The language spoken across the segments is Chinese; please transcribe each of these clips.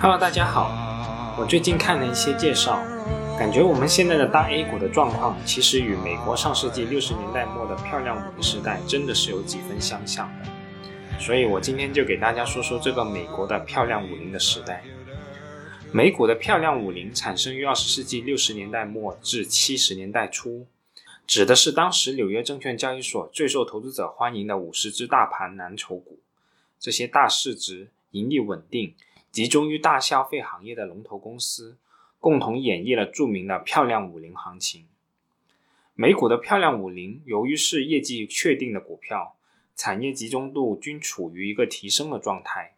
Hello，大家好。我最近看了一些介绍，感觉我们现在的大 A 股的状况，其实与美国上世纪六十年代末的漂亮五零时代真的是有几分相像的。所以我今天就给大家说说这个美国的漂亮五零的时代。美股的漂亮五零产生于二十世纪六十年代末至七十年代初，指的是当时纽约证券交易所最受投资者欢迎的五十只大盘蓝筹股。这些大市值、盈利稳定、集中于大消费行业的龙头公司，共同演绎了著名的漂亮五零行情。美股的漂亮五零，由于是业绩确定的股票，产业集中度均处于一个提升的状态。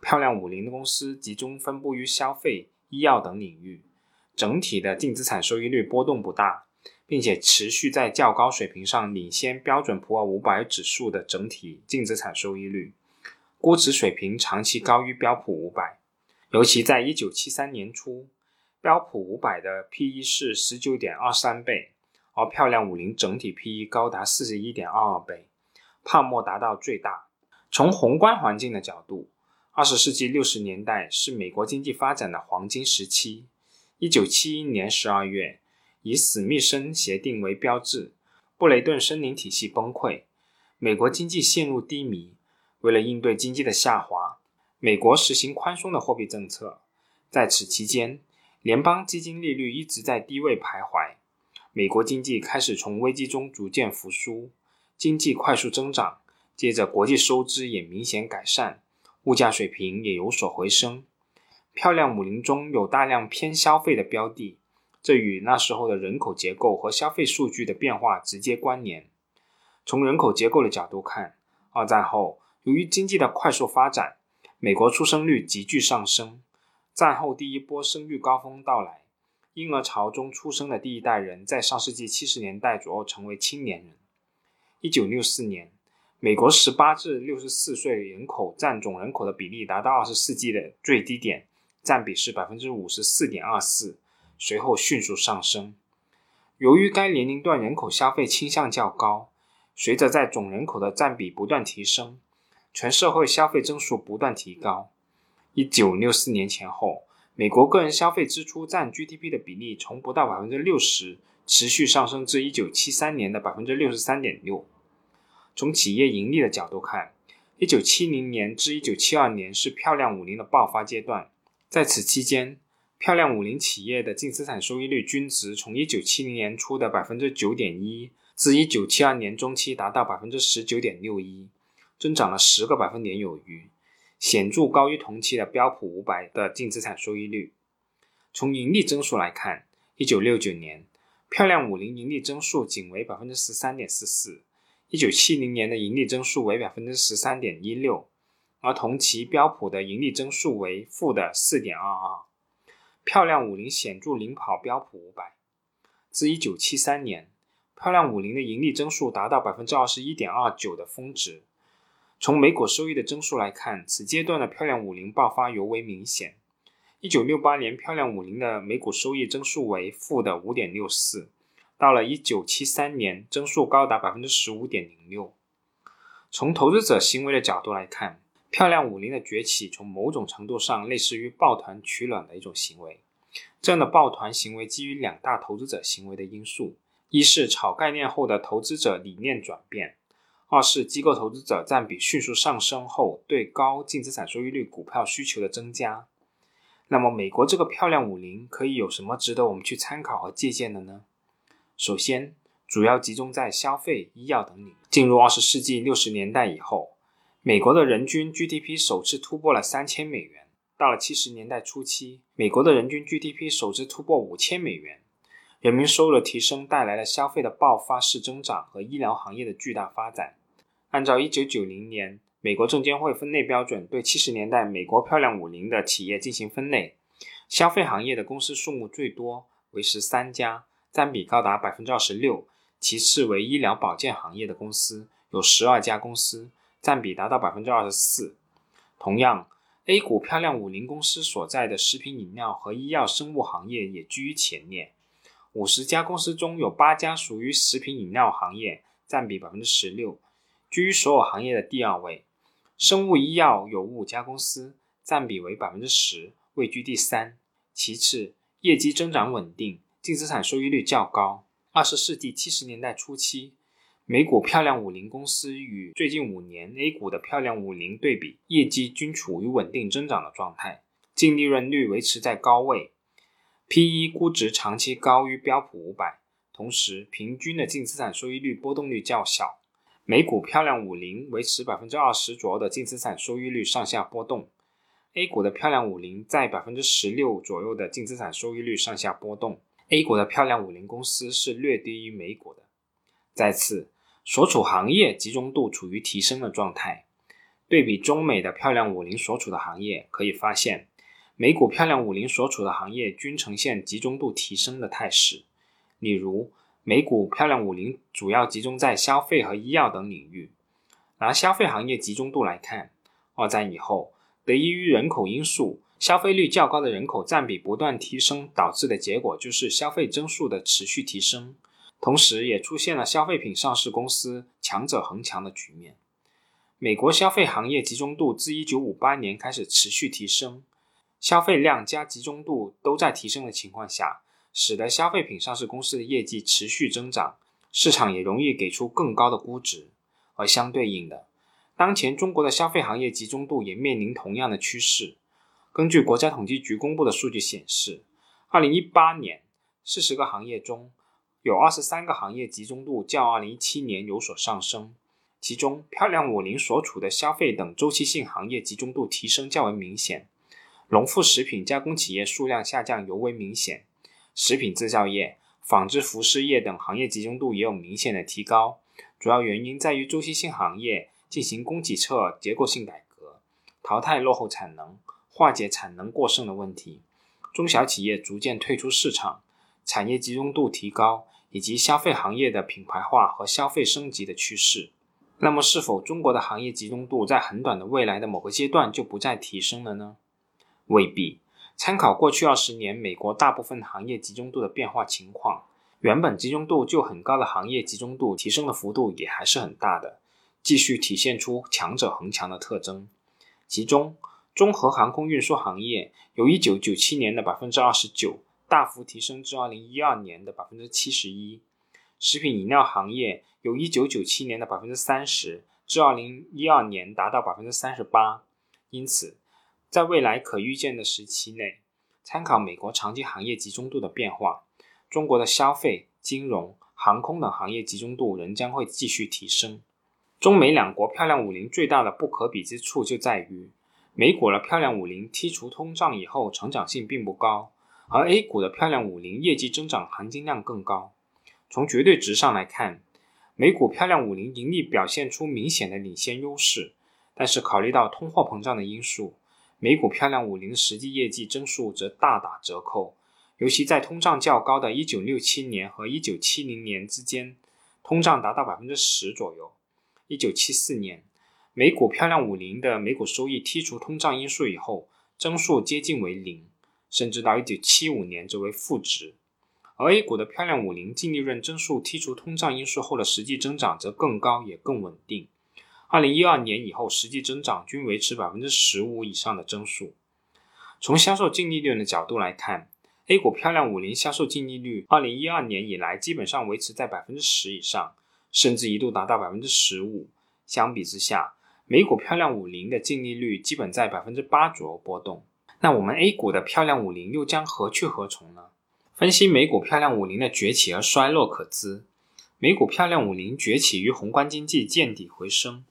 漂亮五零的公司集中分布于消费、医药等领域，整体的净资产收益率波动不大，并且持续在较高水平上领先标准普尔五百指数的整体净资产收益率，估值水平长期高于标普五百。尤其在一九七三年初，标普五百的 P/E 是十九点二三倍，而漂亮五零整体 P/E 高达四十一点二二倍，泡沫达到最大。从宏观环境的角度，二十世纪六十年代是美国经济发展的黄金时期。一九七一年十二月，以史密森协定为标志，布雷顿森林体系崩溃，美国经济陷入低迷。为了应对经济的下滑，美国实行宽松的货币政策。在此期间，联邦基金利率一直在低位徘徊。美国经济开始从危机中逐渐复苏，经济快速增长，接着国际收支也明显改善。物价水平也有所回升。漂亮五零中有大量偏消费的标的，这与那时候的人口结构和消费数据的变化直接关联。从人口结构的角度看，二战后由于经济的快速发展，美国出生率急剧上升。战后第一波生育高峰到来，婴儿潮中出生的第一代人在上世纪七十年代左右成为青年人。一九六四年。美国十八至六十四岁人口占总人口的比例达到二十世纪的最低点，占比是百分之五十四点二四，随后迅速上升。由于该年龄段人口消费倾向较高，随着在总人口的占比不断提升，全社会消费增速不断提高。一九六四年前后，美国个人消费支出占 GDP 的比例从不到百分之六十，持续上升至一九七三年的百分之六十三点六。从企业盈利的角度看，一九七零年至一九七二年是漂亮五零的爆发阶段。在此期间，漂亮五零企业的净资产收益率均值从一九七零年初的百分之九点一，至一九七二年中期达到百分之十九点六一，增长了十个百分点有余，显著高于同期的标普五百的净资产收益率。从盈利增速来看，一九六九年漂亮五零盈利增速仅为百分之十三点四四。一九七零年的盈利增速为百分之十三点一六，而同期标普的盈利增速为负的四点二二，漂亮五零显著领跑标普五百。自一九七三年，漂亮五零的盈利增速达到百分之二十一点二九的峰值。从每股收益的增速来看，此阶段的漂亮五零爆发尤为明显。一九六八年，漂亮五零的每股收益增速为负的五点六四。到了一九七三年，增速高达百分之十五点零六。从投资者行为的角度来看，漂亮五零的崛起，从某种程度上类似于抱团取暖的一种行为。这样的抱团行为基于两大投资者行为的因素：一是炒概念后的投资者理念转变；二是机构投资者占比迅速上升后对高净资产收益率股票需求的增加。那么，美国这个漂亮五零可以有什么值得我们去参考和借鉴的呢？首先，主要集中在消费、医药等领域。进入二十世纪六十年代以后，美国的人均 GDP 首次突破了三千美元。到了七十年代初期，美国的人均 GDP 首次突破五千美元。人民收入的提升带来了消费的爆发式增长和医疗行业的巨大发展。按照一九九零年美国证监会分类标准对七十年代美国漂亮五零的企业进行分类，消费行业的公司数目最多为十三家。占比高达百分之二十六，其次为医疗保健行业的公司有十二家公司，占比达到百分之二十四。同样，A 股漂亮五零公司所在的食品饮料和医药生物行业也居于前列，五十家公司中有八家属于食品饮料行业，占比百分之十六，居于所有行业的第二位。生物医药有五家公司，占比为百分之十，位居第三。其次，业绩增长稳定，净资产收益率较高。二十世纪七十年代初期，美股漂亮五零公司与最近五年 A 股的漂亮五零对比，业绩均处于稳定增长的状态，净利润率维持在高位，P/E 估值长期高于标普五百，同时平均的净资产收益率波动率较小。美股漂亮五零维持百分之二十左右的净资产收益率上下波动，A 股的漂亮五零在百分之十六左右的净资产收益率上下波动。A 股的漂亮五零公司是略低于美股的。再次，所处行业集中度处于提升的状态。对比中美的漂亮五零所处的行业，可以发现，美股漂亮五零所处的行业均呈现集中度提升的态势。例如，美股漂亮五零主要集中在消费和医药等领域。拿消费行业集中度来看，二战以后，得益于人口因素，消费率较高的人口占比不断提升，导致的结果就是消费增速的持续提升。同时，也出现了消费品上市公司强者恒强的局面。美国消费行业集中度自1958年开始持续提升，消费量加集中度都在提升的情况下。使得消费品上市公司的业绩持续增长，市场也容易给出更高的估值。而相对应的，当前中国的消费行业集中度也面临同样的趋势。根据国家统计局公布的数据显示，2018年40个行业中有23个行业集中度较2017年有所上升，其中漂亮五零所处的消费等周期性行业集中度提升较为明显，农副食品加工企业数量下降尤为明显。食品制造业、纺织服饰业等行业集中度也有明显的提高，主要原因在于周期性行业进行供给侧结构性改革，淘汰落后产能，化解产能过剩的问题；中小企业逐渐退出市场，产业集中度提高，以及消费行业的品牌化和消费升级的趋势。那么，是否中国的行业集中度在很短的未来的某个阶段就不再提升了呢？未必。参考过去二十年美国大部分行业集中度的变化情况，原本集中度就很高的行业集中度提升的幅度也还是很大的，继续体现出强者恒强的特征。其中，综合航空运输行业由一九九七年的百分之二十九大幅提升至二零一二年的百分之七十一；食品饮料行业由一九九七年的百分之三十至二零一二年达到百分之三十八。因此，在未来可预见的时期内，参考美国长期行业集中度的变化，中国的消费、金融、航空等行业集中度仍将会继续提升。中美两国漂亮五零最大的不可比之处就在于，美股的漂亮五零剔除通胀以后成长性并不高，而 A 股的漂亮五零业绩增长含金量更高。从绝对值上来看，美股漂亮五零盈利表现出明显的领先优势，但是考虑到通货膨胀的因素。美股漂亮五零的实际业绩增速则大打折扣，尤其在通胀较高的1967年和1970年之间，通胀达到百分之十左右。1974年，美股漂亮五零的每股收益剔除通胀因素以后，增速接近为零，甚至到1975年则为负值。而 A 股的漂亮五零净利润增速剔除通胀因素后的实际增长则更高也更稳定。二零一二年以后，实际增长均维持百分之十五以上的增速。从销售净利率的角度来看，A 股漂亮五零销售净利率二零一二年以来基本上维持在百分之十以上，甚至一度达到百分之十五。相比之下，美股漂亮五零的净利率基本在百分之八左右波动。那我们 A 股的漂亮五零又将何去何从呢？分析美股漂亮五零的崛起和衰落可知，美股漂亮五零崛起于宏观经济见底回升。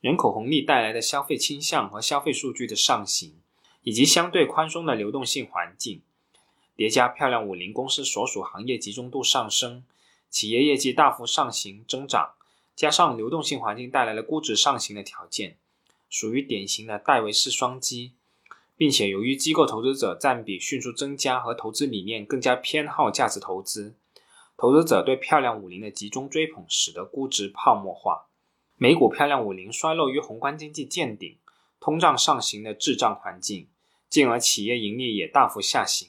人口红利带来的消费倾向和消费数据的上行，以及相对宽松的流动性环境，叠加漂亮五零公司所属行业集中度上升，企业业绩大幅上行增长，加上流动性环境带来了估值上行的条件，属于典型的戴维斯双击，并且由于机构投资者占比迅速增加和投资理念更加偏好价值投资，投资者对漂亮五零的集中追捧，使得估值泡沫化。美股漂亮五零衰落于宏观经济见顶、通胀上行的滞胀环境，进而企业盈利也大幅下行，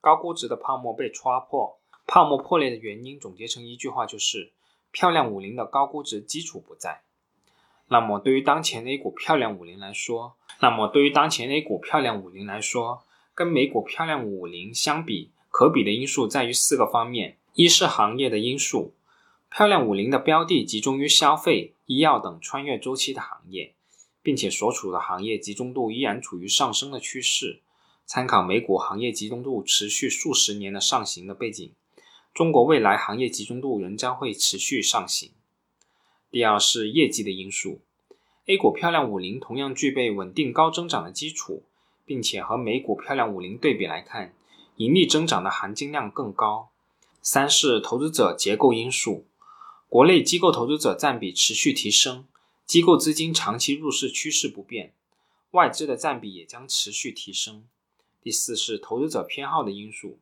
高估值的泡沫被戳破，泡沫破裂的原因总结成一句话就是：漂亮五零的高估值基础不在。那么对于当前 A 股漂亮五零来说，那么对于当前 A 股漂亮五零来说，跟美股漂亮五零相比，可比的因素在于四个方面：一是行业的因素，漂亮五零的标的集中于消费、医药等穿越周期的行业，并且所处的行业集中度依然处于上升的趋势。参考美股行业集中度持续数十年的上行的背景，中国未来行业集中度仍将会持续上行。第二是业绩的因素，A 股漂亮五零同样具备稳定高增长的基础，并且和美股漂亮五零对比来看，盈利增长的含金量更高。三是投资者结构因素，国内机构投资者占比持续提升，机构资金长期入市趋势不变，外资的占比也将持续提升。第四是投资者偏好的因素，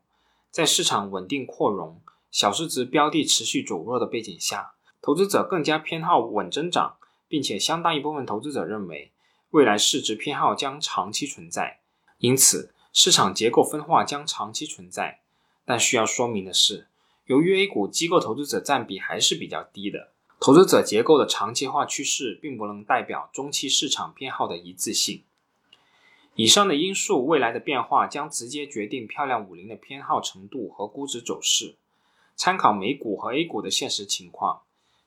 在市场稳定扩容、小市值标的持续走弱的背景下。投资者更加偏好稳增长，并且相当一部分投资者认为未来市值偏好将长期存在，因此市场结构分化将长期存在。但需要说明的是，由于 A 股机构投资者占比还是比较低的，投资者结构的长期化趋势并不能代表中期市场偏好的一致性。以上的因素未来的变化将直接决定漂亮五零的偏好程度和估值走势。参考美股和 A 股的现实情况。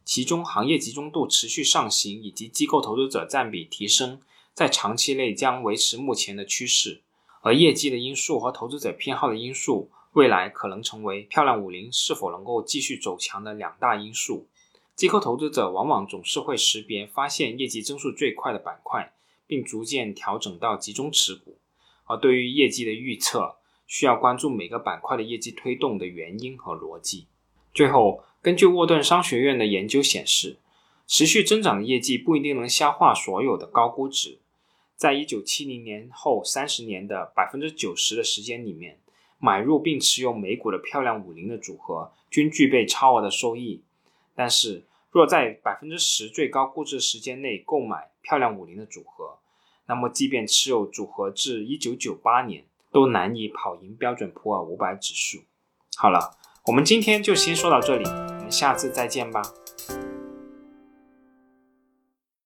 其中，行业集中度持续上行以及机构投资者占比提升，在长期内将维持目前的趋势。而业绩的因素和投资者偏好的因素，未来可能成为漂亮五零是否能够继续走强的两大因素。机构投资者往往总是会识别发现业绩增速最快的板块，并逐渐调整到集中持股。而对于业绩的预测，需要关注每个板块的业绩推动的原因和逻辑。最后。根据沃顿商学院的研究显示，持续增长的业绩不一定能消化所有的高估值。在一九七零年后三十年的百分之九十的时间里面，买入并持有美股的漂亮五零的组合均具备超额的收益。但是，若在百分之十最高估值时间内购买漂亮五零的组合，那么即便持有组合至一九九八年，都难以跑赢标准普尔五百指数。好了。我们今天就先说到这里，我们下次再见吧。